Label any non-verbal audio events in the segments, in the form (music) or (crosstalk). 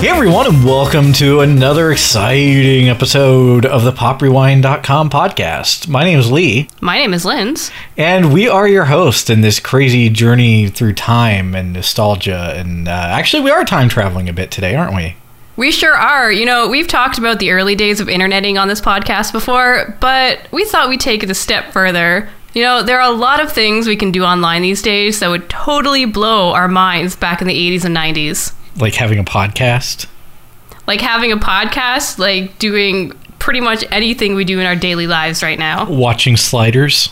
Hey everyone, and welcome to another exciting episode of the PopRewind.com podcast. My name is Lee, My name is Linz. and we are your host in this crazy journey through time and nostalgia. And uh, actually, we are time traveling a bit today, aren't we? We sure are. You know, we've talked about the early days of interneting on this podcast before, but we thought we'd take it a step further. You know, there are a lot of things we can do online these days that would totally blow our minds back in the 80s and 90s. Like having a podcast. Like having a podcast, like doing pretty much anything we do in our daily lives right now. Watching sliders.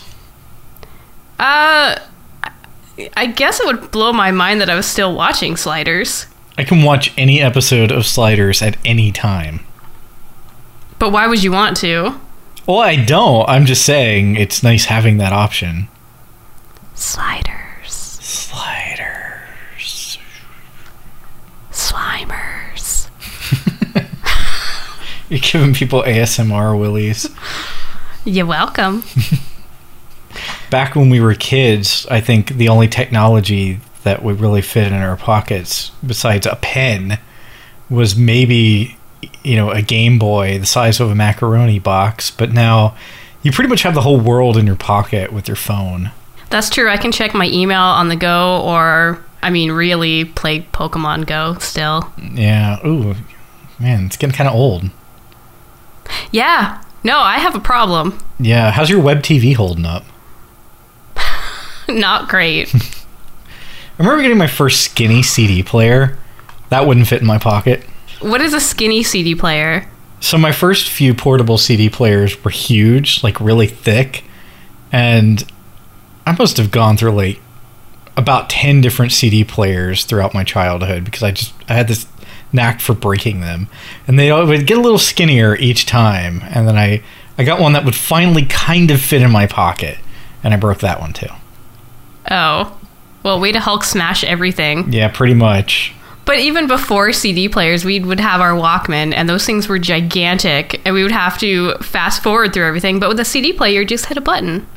Uh, I guess it would blow my mind that I was still watching Sliders. I can watch any episode of Sliders at any time. But why would you want to? Well, I don't. I'm just saying it's nice having that option. Sliders. Sliders. Slimers. (laughs) You're giving people ASMR willies. You're welcome. (laughs) Back when we were kids, I think the only technology that would really fit in our pockets, besides a pen, was maybe you know a Game Boy the size of a macaroni box. But now you pretty much have the whole world in your pocket with your phone. That's true. I can check my email on the go, or I mean, really play Pokemon Go still. Yeah. Ooh, man, it's getting kind of old. Yeah. No, I have a problem. Yeah. How's your web TV holding up? Not great. I (laughs) remember getting my first skinny CD player. That wouldn't fit in my pocket. what is a skinny CD player? So my first few portable CD players were huge, like really thick, and I must have gone through like about 10 different CD players throughout my childhood because I just I had this knack for breaking them. And they would get a little skinnier each time, and then I I got one that would finally kind of fit in my pocket, and I broke that one too. Oh. Well, way to Hulk smash everything. Yeah, pretty much. But even before CD players, we would have our Walkman, and those things were gigantic, and we would have to fast forward through everything. But with a CD player, you just hit a button.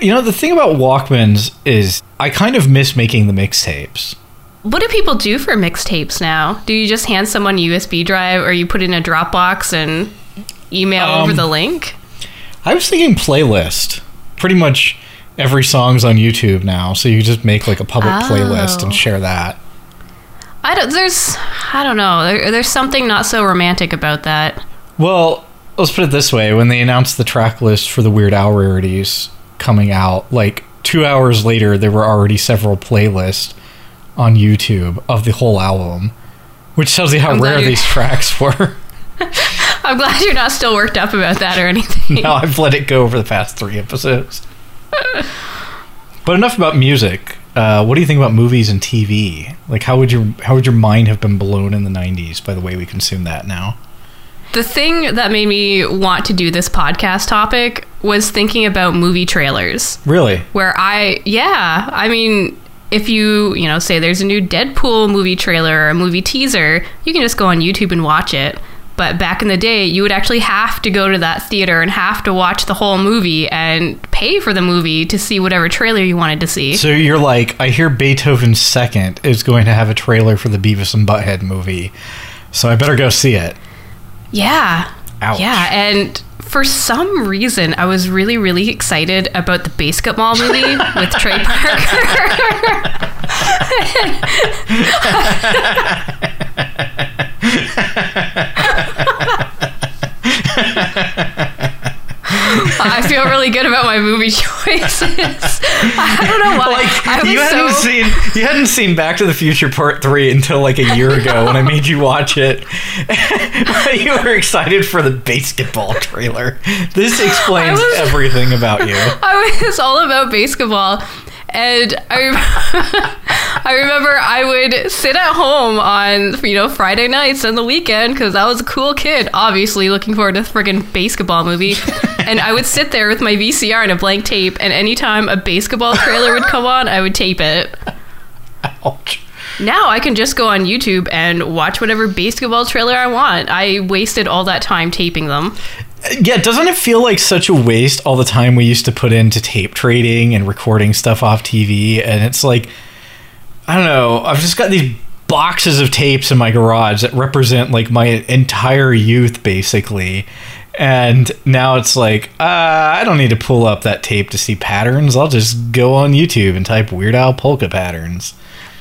You know, the thing about Walkmans is I kind of miss making the mixtapes. What do people do for mixtapes now? Do you just hand someone a USB drive, or you put it in a Dropbox and email over Um, the link? I was thinking playlist. Pretty much every song's on YouTube now, so you just make like a public Oh. playlist and share that. I don't. There's. I don't know. There, there's something not so romantic about that. Well, let's put it this way: when they announced the track list for the Weird Al rarities coming out, like two hours later, there were already several playlists on YouTube of the whole album, which tells you how I'm rare these tracks (laughs) were. I'm glad you're not still worked up about that or anything. (laughs) now I've let it go over the past three episodes. but enough about music. Uh, what do you think about movies and TV? Like, how would your how would your mind have been blown in the '90s by the way we consume that now? The thing that made me want to do this podcast topic was thinking about movie trailers. Really? Where I, yeah, I mean, if you, you know, say there's a new Deadpool movie trailer or a movie teaser, you can just go on YouTube and watch it. But back in the day, you would actually have to go to that theater and have to watch the whole movie and pay for the movie to see whatever trailer you wanted to see. So you're like, I hear Beethoven's Second is going to have a trailer for the Beavis and Butthead movie, so I better go see it. Yeah. Ouch. Yeah, and for some reason, I was really, really excited about the BASEketball movie (laughs) with Trey Parker. (laughs) (laughs) I feel really good about my movie (laughs) choices. I don't know why. Like you hadn't so seen you hadn't seen Back to the Future Part Three until like a year ago (laughs) when I made you watch it. (laughs) you were excited for the BASEketball trailer. This explains was- everything about you. I was all about BASEketball. And I, I remember I would sit at home on you know Friday nights and the weekend because I was a cool kid, obviously looking forward to friggin' BASEketball movie. (laughs) and I would sit there with my VCR and a blank tape, and anytime a BASEketball trailer would come on, I would tape it. Ouch. Now I can just go on YouTube and watch whatever BASEketball trailer I want. I wasted all that time taping them. Yeah, doesn't it feel like such a waste all the time we used to put into tape trading and recording stuff off TV? And it's like, I don't know, I've just got these boxes of tapes in my garage that represent like my entire youth, basically. And now it's like, uh, I don't need to pull up that tape to see patterns. I'll just go on YouTube and type Weird Al polka patterns.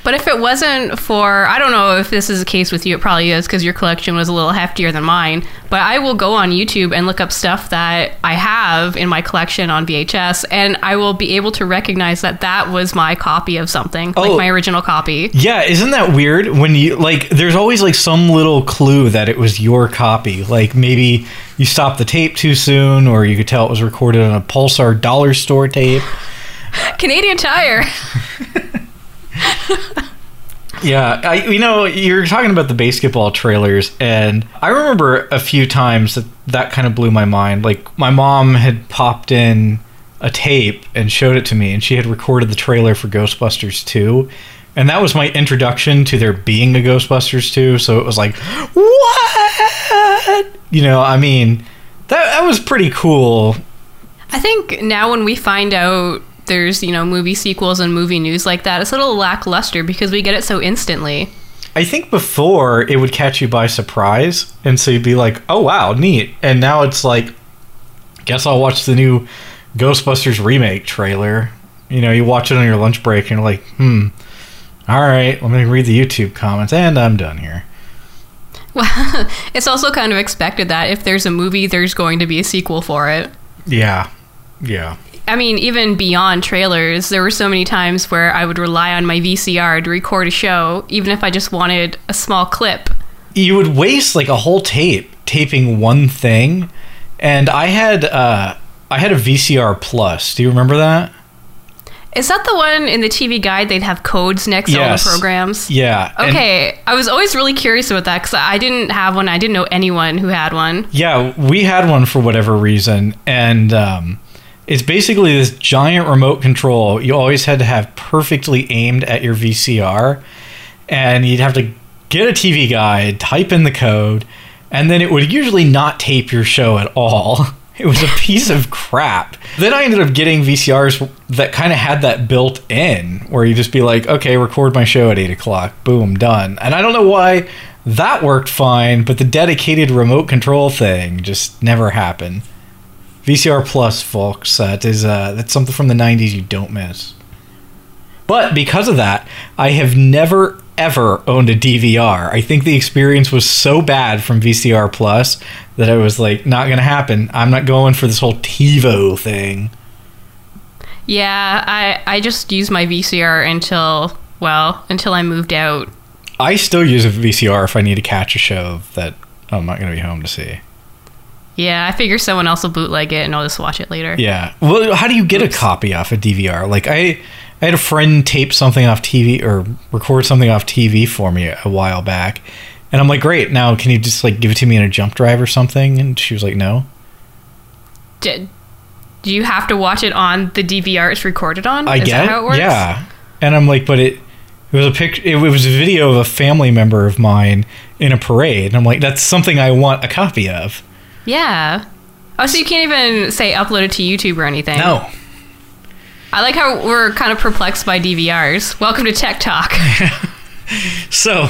But if it wasn't for, I don't know if this is the case with you, it probably is because your collection was a little heftier than mine. But I will go on YouTube and look up stuff that I have in my collection on VHS, and I will be able to recognize that that was my copy of something, Oh. like my original copy. Yeah, isn't that weird? When you like, there's always like some little clue that it was your copy. Like maybe you stopped the tape too soon, or you could tell it was recorded on a Pulsar dollar store tape. Canadian Tire. (laughs) (laughs) Yeah, I you know you're talking about the BASEketball trailers, and I remember a few times that that kind of blew my mind. Like my mom had popped in a tape and showed it to me, and she had recorded the trailer for Ghostbusters 2. And that was my introduction to there being a Ghostbusters 2. So it was like, what? You know, I mean, that, that was pretty cool. I think now when we find out there's, you know, movie sequels and movie news like that, it's a little lackluster because we get it so instantly. I think before it would catch you by surprise, and so you'd be like, "Oh wow, neat!" And now it's like, guess I'll watch the new Ghostbusters remake trailer. You know, you watch it on your lunch break, and you're like, "Hmm, all right, let me read the YouTube comments, and I'm done here." Well, (laughs) it's also kind of expected that if there's a movie, there's going to be a sequel for it. Yeah, yeah, I mean, even beyond trailers, there were so many times where I would rely on my VCR to record a show, even if I just wanted a small clip. you would waste like a whole tape taping one thing, and I had uh, I had a VCR Plus. Do you remember that? Is that the one in the TV guide? They'd have codes next to all the programs. Yeah. and- Okay, I was always really curious about that because I didn't have one. I didn't know anyone who had one. Yeah, we had one for whatever reason, and um, it's basically this giant remote control. You always had to have perfectly aimed at your VCR, and you'd have to get a TV guide, type in the code, and then it would usually not tape your show at all. (laughs) It was a piece of crap. Then I ended up getting VCRs that kind of had that built in, where you just be like, okay, record my show at 8 o'clock. Boom, done. And I don't know why that worked fine, but the dedicated remote control thing just never happened. VCR Plus, folks, that is uh, that's something from the '90s you don't miss. But because of that, I have never ever owned a DVR. I think the experience was so bad from VCR Plus that I was like, not gonna happen. I'm not going for this whole TiVo thing. Yeah, I I just used my VCR until well until I moved out. I still use a VCR if I need to catch a show that I'm not gonna be home to see. Yeah, I figure someone else will bootleg it and I'll just watch it later. Yeah. Well, how do you get a copy off a DVR? Like I, I had a friend tape something off TV or record something off TV for me a while back, and I'm like, great. Now can you just like give it to me in a jump drive or something? And she was like, no. Did, do you have to watch it on the DVR it's recorded on? I Is get that how it works? Yeah. And I'm like, but it. It was a pic. It was a video of a family member of mine in a parade, and I'm like, that's something I want a copy of. Yeah. Oh, so you can't even say upload it to YouTube or anything. No. I like how we're kind of perplexed by DVRs. Welcome to Tech Talk. (laughs) So,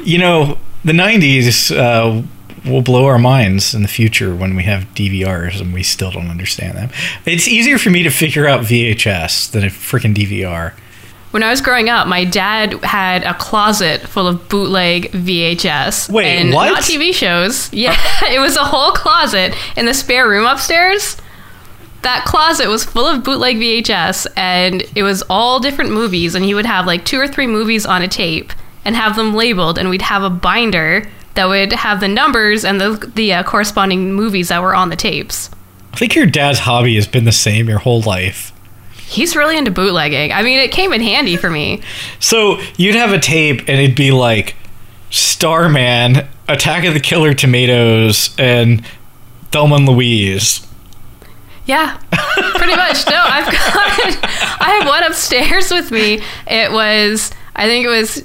you know, the 90s uh, will blow our minds in the future when we have DVRs and we still don't understand them. It's easier for me to figure out VHS than a freaking DVR. When I was growing up, my dad had a closet full of bootleg VHS. Wait, and what? Not TV shows. (laughs) Yeah, (laughs) it was a whole closet in the spare room upstairs. That closet was full of bootleg VHS, and it was all different movies. And he would have like two or three movies on a tape and have them labeled, and we'd have a binder that would have the numbers and the the uh, corresponding movies that were on the tapes. I think your dad's hobby has been the same your whole life. He's really into bootlegging. I mean, it came in handy for me. So you'd have a tape and it'd be like Starman, Attack of the Killer Tomatoes, and Thelma and Louise. Yeah, pretty much. No, I've got. (laughs) I have one upstairs with me. It was, I think it was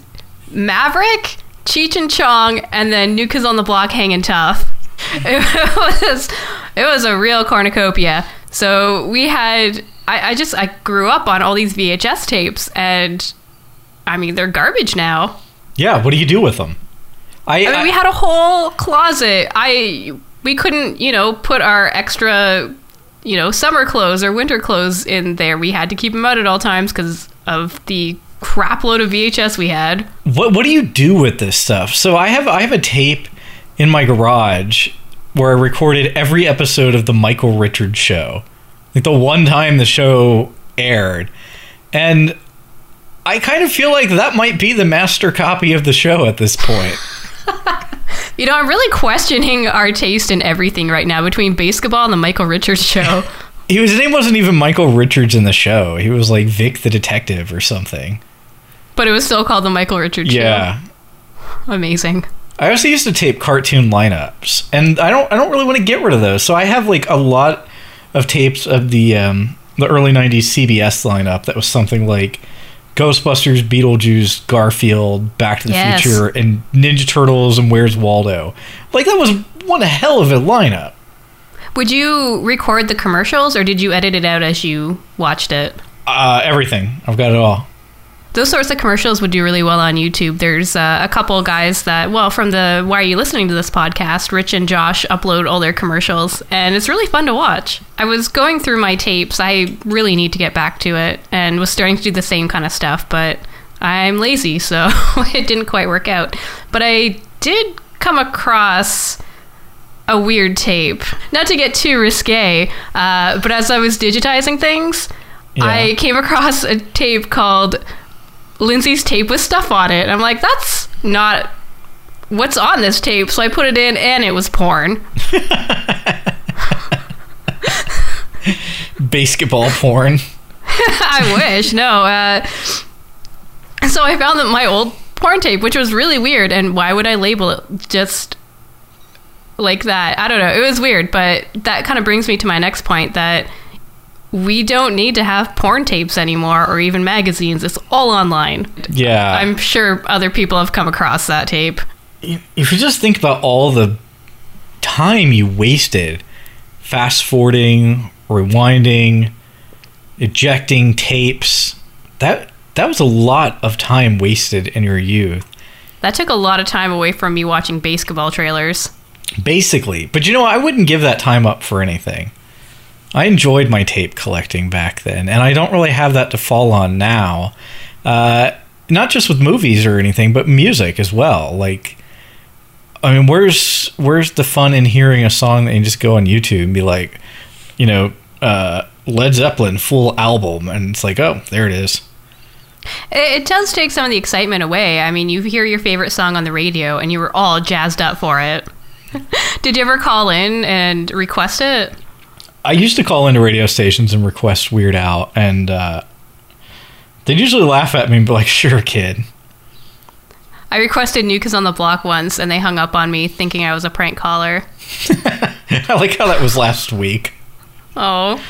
Maverick, Cheech and Chong, and then New Kids on the Block hanging tough. (laughs) It was, it was a real cornucopia. So we had. I, I just I grew up on all these VHS tapes, and I mean they're garbage now. Yeah, what do you do with them? I, I mean, we had a whole closet. I we couldn't, you know, put our extra, you know, summer clothes or winter clothes in there. We had to keep them out at all times because of the crap load of VHS we had. what what do you do with this stuff? So I have I have a tape in my garage where I recorded every episode of the Michael Richards show. Like the one time the show aired. And I kind of feel like that might be the master copy of the show at this point. (laughs) You know, I'm really questioning our taste in everything right now between BASEketball and the Michael Richards show. (laughs) He, his name wasn't even Michael Richards in the show. He was like Vic the Detective or something. but it was still called the Michael Richards Yeah. show. Yeah. Amazing. I also used to tape cartoon lineups, and I don't I don't really want to get rid of those. So I have like a lot of tapes of the um, the early '90s CBS lineup that was something like Ghostbusters, Beetlejuice, Garfield, Back to the Yes. Future, and Ninja Turtles and Where's Waldo. Like that was one hell of a lineup. Would you record the commercials or did you edit it out as you watched it? Uh, everything. I've got it all. Those sorts of commercials would do really well on YouTube. There's uh, a couple guys that, well, from the Why Are You Listening to This podcast, Rich and Josh upload all their commercials, and it's really fun to watch. I was going through my tapes. I really need to get back to it and was starting to do the same kind of stuff, but I'm lazy, (laughs) so it didn't quite work out. But I did come across a weird tape. Not to get too risque, uh, but as I was digitizing things, Yeah. I came across a tape called Lindsay's tape with stuff on it. I'm like, that's not what's on this tape. So I put it in, and it was porn. (laughs) Basketball porn. (laughs) I wish. No. Uh, so I found that my old porn tape, which was really weird. And why would I label it just like that? I don't know. It was weird, but that kind of brings me to my next point that we don't need to have porn tapes anymore or even magazines. It's all online. Yeah. I'm sure other people have come across that tape. if you just think about all the time you wasted fast forwarding, rewinding, ejecting tapes, that that was a lot of time wasted in your youth. That took a lot of time away from me watching BASEketball trailers. Basically. But you know, I wouldn't give that time up for anything. I enjoyed my tape collecting back then, and I don't really have that to fall on now. Uh, not just with movies or anything, but music as well. Like, I mean, where's where's the fun in hearing a song that you just go on YouTube and be like, you know, uh, Led Zeppelin full album, and it's like, oh, there it is. It does take some of the excitement away. I mean, you hear your favorite song on the radio and you were all jazzed up for it. (laughs) Did you ever call in and request it? I used to call into radio stations and request Weird Al, and uh, they'd usually laugh at me and be like, "Sure, kid." I requested New Kids on the Block once and they hung up on me thinking I was a prank caller. (laughs) I like how that was last week. Oh.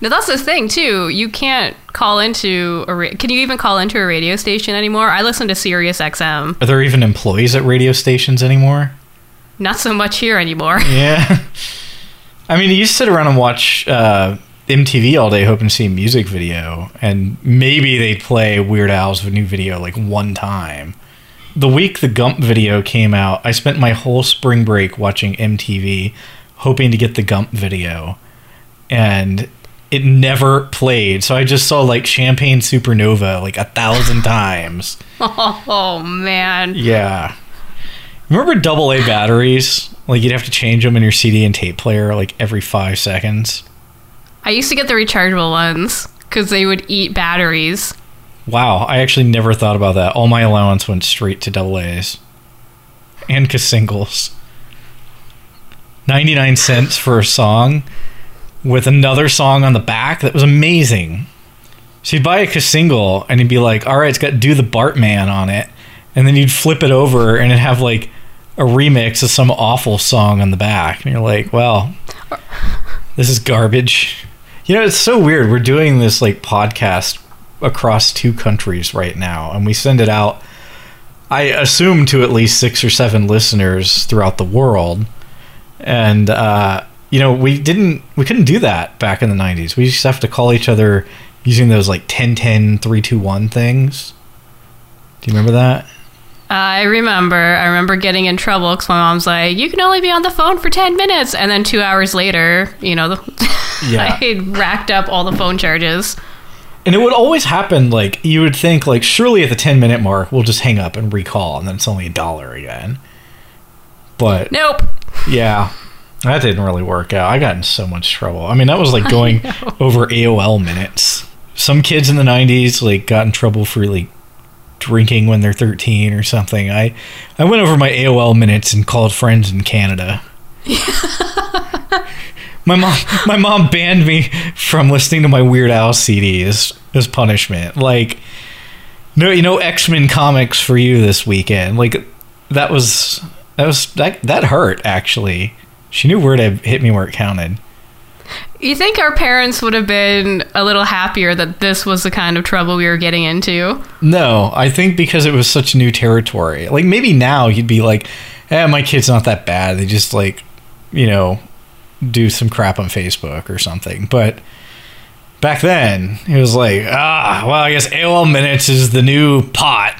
now that's the thing too. You can't call into a ra- Can you even call into a radio station anymore? I listen to Sirius XM. Are there even employees at radio stations anymore? Not so much here anymore. Yeah. (laughs) I mean, you sit around and watch uh, MTV all day hoping to see a music video, and maybe they'd play Weird Al's new video like one time. The week the Gump video came out, I spent my whole spring break watching MTV, hoping to get the Gump video, and it never played. So I just saw like Champagne Supernova like a thousand (laughs) times. oh man. Yeah. Remember double A batteries? Like you'd have to change them in your CD and tape player like every five seconds. I used to get the rechargeable ones because they would eat batteries. Wow, I actually never thought about that. All my allowance went straight to double A's and singles. 99 cents for a song with another song on the back. That was amazing. So you'd buy a single and you'd be like, all right, it's got Do the Bartman on it. And then you'd flip it over and it'd have like a remix of some awful song on the back. And you're like, well, this is garbage. You know, it's so weird. We're doing this like podcast across two countries right now, and we send it out. I assume to at least six or seven listeners throughout the world, and uh, you know we didn't we couldn't do that back in the '90s. We used to have to call each other using those like 10 10 3 2 1 things. Do you remember that? I remember. I remember getting in trouble because my mom's like, "You can only be on the phone for ten minutes," and then two hours later, you know, (laughs) Yeah. I racked up all the phone charges. And it would always happen like you would think like surely at the 10 minute mark we'll just hang up and recall and then it's only a dollar again. But Nope. yeah, that didn't really work out. I got in so much trouble. I mean, that was like (laughs) going over AOL minutes. Some kids in the 90s like got in trouble for like drinking when they're 13 or something. I I went over my AOL minutes and called friends in Canada. (laughs) my mom my mom banned me from listening to my Weird Al CDs as punishment. Like no, you know X-Men comics for you this weekend. Like that was that was that that hurt actually. She knew where to hit me where it counted. You think our parents would have been a little happier that this was the kind of trouble we were getting into? No, I think because it was such new territory. Like maybe now you'd be like, "Eh, my kid's not that bad. They just like, you know, do some crap on Facebook or something." But back then, it was like, "Ah, well, I guess AOL minutes is the new pot."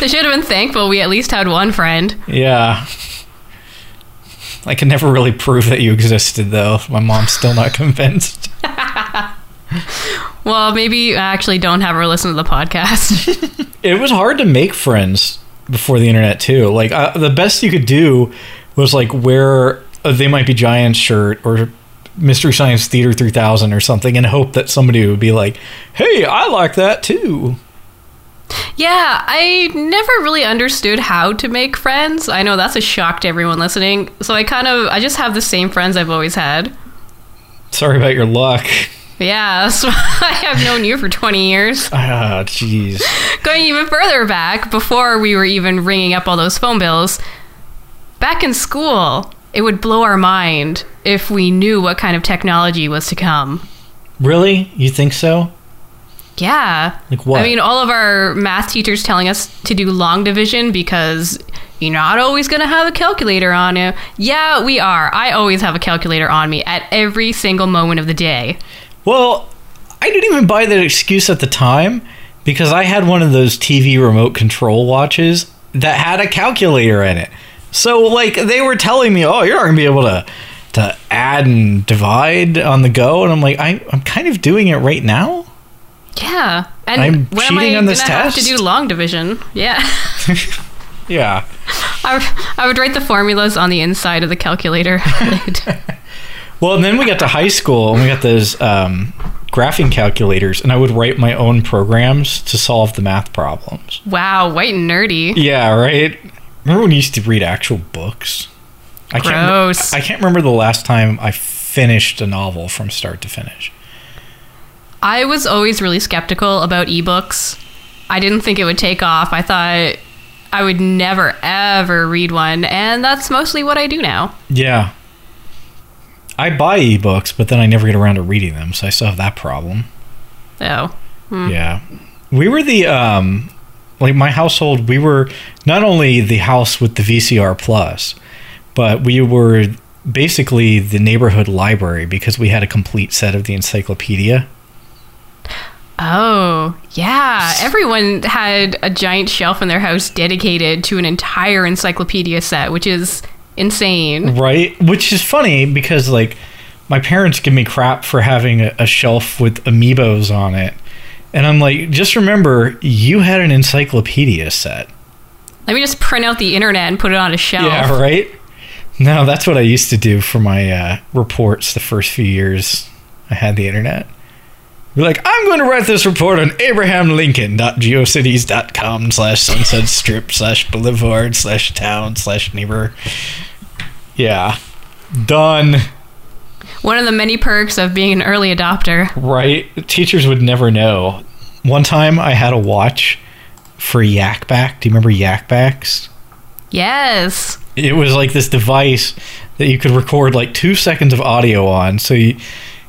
They should have been thankful we at least had one friend. Yeah. I can never really prove that you existed though. My mom's still not (laughs) convinced. (laughs) Well, maybe I actually don't have her listen to the podcast. (laughs) It was hard to make friends before the internet too. Like uh, the best you could do was like wear a They Might Be Giants shirt or Mystery Science Theater 3000 or something, and hope that somebody would be like, "Hey, I like that too." Yeah, I never really understood how to make friends. I know that's a shock to everyone listening. So I kind of, I just have the same friends I've always had. Sorry about your luck. Yeah, so (laughs) I have known you for 20 years. (laughs) Ah, jeez. Going even further back, before we were even ringing up all those phone bills, back in school, it would blow our mind if we knew what kind of technology was to come. Really? You think so? Yeah. Like what? I mean, all of our math teachers telling us to do long division because you're not always going to have a calculator on you. Yeah, we are. I always have a calculator on me at every single moment of the day. Well, I didn't even buy that excuse at the time because I had one of those TV remote control watches that had a calculator in it. So, like, they were telling me, "Oh, you're not gonna be able to to add and divide on the go," and I'm like, I, "I'm kind of doing it right now." Yeah. And I'm when am I on this gonna have to do long division? Yeah. (laughs) Yeah. I would, I would write the formulas on the inside of the calculator. (laughs) Well, and then we got to high school and we got those um, graphing calculators, and I would write my own programs to solve the math problems. wow, white and nerdy. Yeah, right. Remember when you used to read actual books? I can't. Gross. I can't remember the last time I finished a novel from start to finish. I was always really skeptical about ebooks. I didn't think it would take off. I thought I would never ever read one, and that's mostly what I do now. Yeah. I buy ebooks, but then I never get around to reading them, so I still have that problem. Oh. Yeah. We were the um like my household, we were not only the house with the VCR plus, but we were basically the neighborhood library because we had a complete set of the encyclopedia. Oh, yeah. Everyone had a giant shelf in their house dedicated to an entire encyclopedia set, which is insane. Right? Which is funny because like my parents give me crap for having a, shelf with amiibos on it. And I'm like, just remember, you had an encyclopedia set. Let me just print out the internet and put it on a shelf. Yeah, right? No, that's what I used to do for my uh, reports the first few years I had the internet. Be like, I'm going to write this report on abrahamlincoln.geocities.com slash sunset strip slash boulevard slash town slash neighbor. Yeah. Done. One of the many perks of being an early adopter. Right? Teachers would never know. One time I had a watch for Yak Bak. Do you remember Yak Baks? Yes. it was like this device that you could record like two seconds of audio on. So you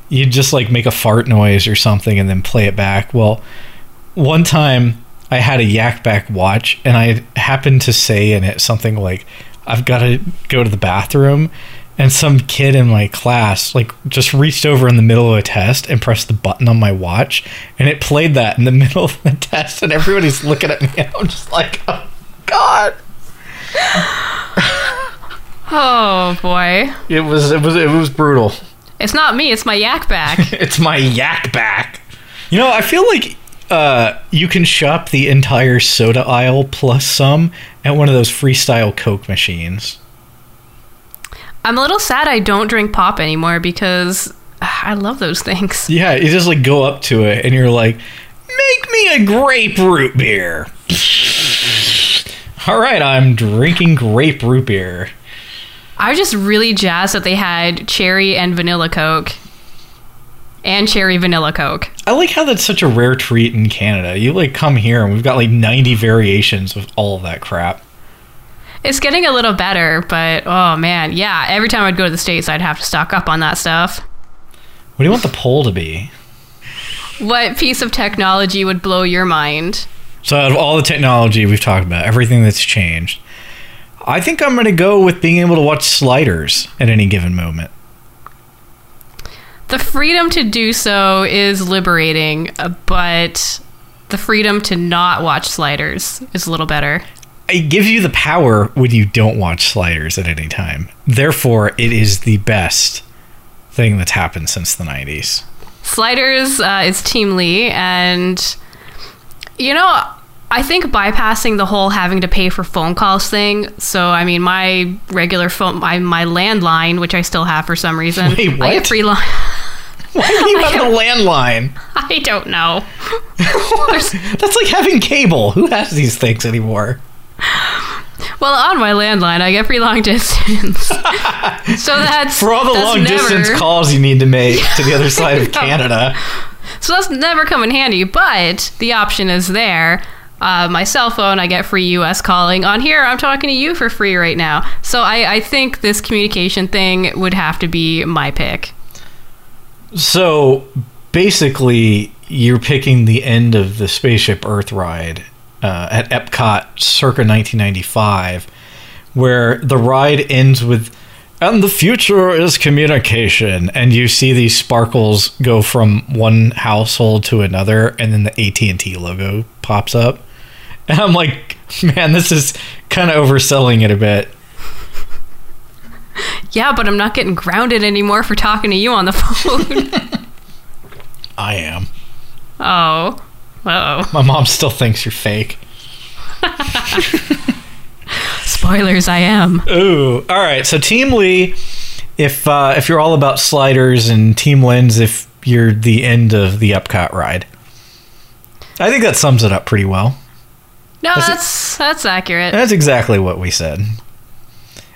you just like make a fart noise or something and then play it back. Well, one time I had a Yak Bak watch and I happened to say in it something like, "I've got to go to the bathroom," and some kid in my class like just reached over in the middle of a test and pressed the button on my watch and it played that in the (laughs) middle of the test and everybody's looking at me and (laughs) I'm just like oh god Oh boy. it was it was it was brutal It's not me, it's my Yak Bak. (laughs) it's my Yak Bak you know I feel like uh, you can shop the entire soda aisle plus some at one of those freestyle coke machines I'm a little sad I don't drink pop anymore because ah, I love those things. (laughs) Yeah, you just like go up to it and you're like, make me a grape root beer. (laughs) All right, I'm drinking grape root beer. I was just really jazzed that they had cherry and vanilla Coke. And cherry vanilla Coke. I like how that's such a rare treat in Canada. You like come here and we've got like 90 variations of all of that crap. It's getting a little better, but oh man, yeah, every time I'd go to the States, I'd have to stock up on that stuff. What do you want the poll to be? What piece of technology would blow your mind? So, out of all the technology we've talked about, everything that's changed, I think I'm going to go with being able to watch sliders at any given moment. The freedom to do so is liberating, but the freedom to not watch sliders is a little better. it gives you the power when you don't watch sliders at any time. Therefore, it is the best thing that's happened since the 90s. Sliders uh, is Team Lee, and you know, I think bypassing the whole having to pay for phone calls thing. So, I mean, my regular phone, my, my landline, which I still have for some reason, Wait, I what? get free line. (laughs) Why do you have (laughs) a landline? (laughs) I don't know. That's like having cable. Who has these things anymore? Well, on my landline, I get free long distance. so that's For all the long distance calls you need to make to the other side of. Canada. So that's never come in handy, but the option is there. Uh, my cell phone, I get free US calling. On here, I'm talking to you for free right now. So I, I think this communication thing would have to be my pick. So basically, you're picking the end of the Spaceship Earth ride uh, at Epcot circa 1995, where the ride ends with, and the future is communication. And you see these sparkles go from one household to another, and then the AT&T logo pops up. And I'm like, man, this is kind of overselling it a bit. Yeah, but I'm not getting grounded anymore for talking to you on the phone. (laughs) I am. oh. Uh-oh. My mom still thinks you're fake. (laughs) Spoilers, I am. Ooh, all right. So Team Lee, if uh, if you're all about sliders, and Team Linz, if you're the end of the Epcot ride. I think that sums it up pretty well. No, That's it. that's that's accurate. That's exactly what we said.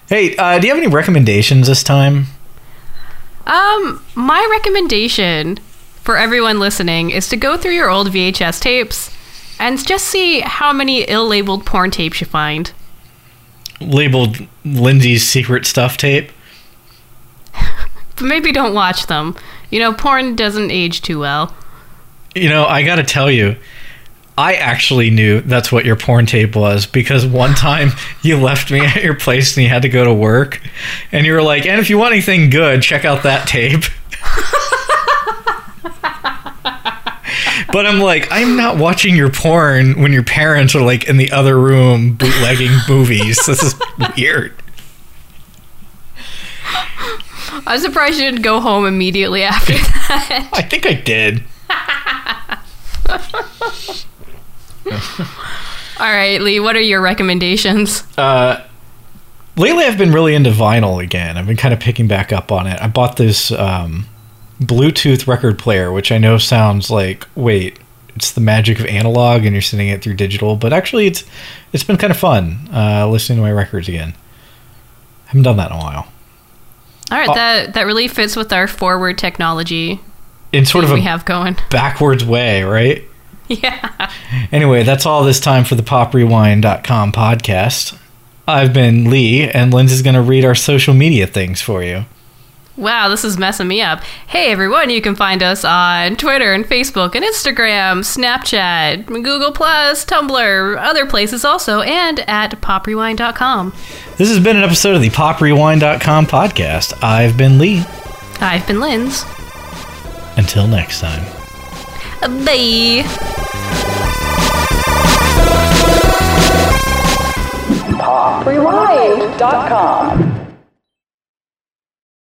Hey, uh, do you have any recommendations this time? Um, my recommendation for everyone listening is to go through your old VHS tapes and just see how many ill-labeled porn tapes you find. Labeled Lindsay's secret stuff tape. (laughs) But maybe don't watch them. You know, porn doesn't age too well. You know, I got to tell you, I actually knew that's what your porn tape was because one (laughs) time you left me at your place and you had to go to work, and you were like, "And if you want anything good, check out that tape." (laughs) but I'm like, I'm not watching your porn when your parents are like in the other room bootlegging (laughs) movies. This is weird. I'm surprised you didn't go home immediately after that. I think I did. (laughs) All right, Lee, what are your recommendations? Uh, lately, I've been really into vinyl again. I've been kind of picking back up on it. I bought this um, Bluetooth record player, which I know sounds like wait, it's the magic of analog, and you're sending it through digital. But actually, it's it's been kind of fun uh, listening to my records again. I haven't done that in a while. All right, Oh. that that really fits with our forward technology In sort of we have going. backwards way, right? (laughs) Yeah. Anyway, that's all this time for the poprewind.com podcast. I've been Lee, and Lindsay's going to read our social media things for you. Wow, this is messing me up. Hey everyone, you can find us on Twitter and Facebook and Instagram, Snapchat, Google Plus, Tumblr, other places also, and at poprewind.com. This has been an episode of the PopRewind.com podcast. I've been Lee. I've been Linz. Until next time. Bye. PopRewind.com.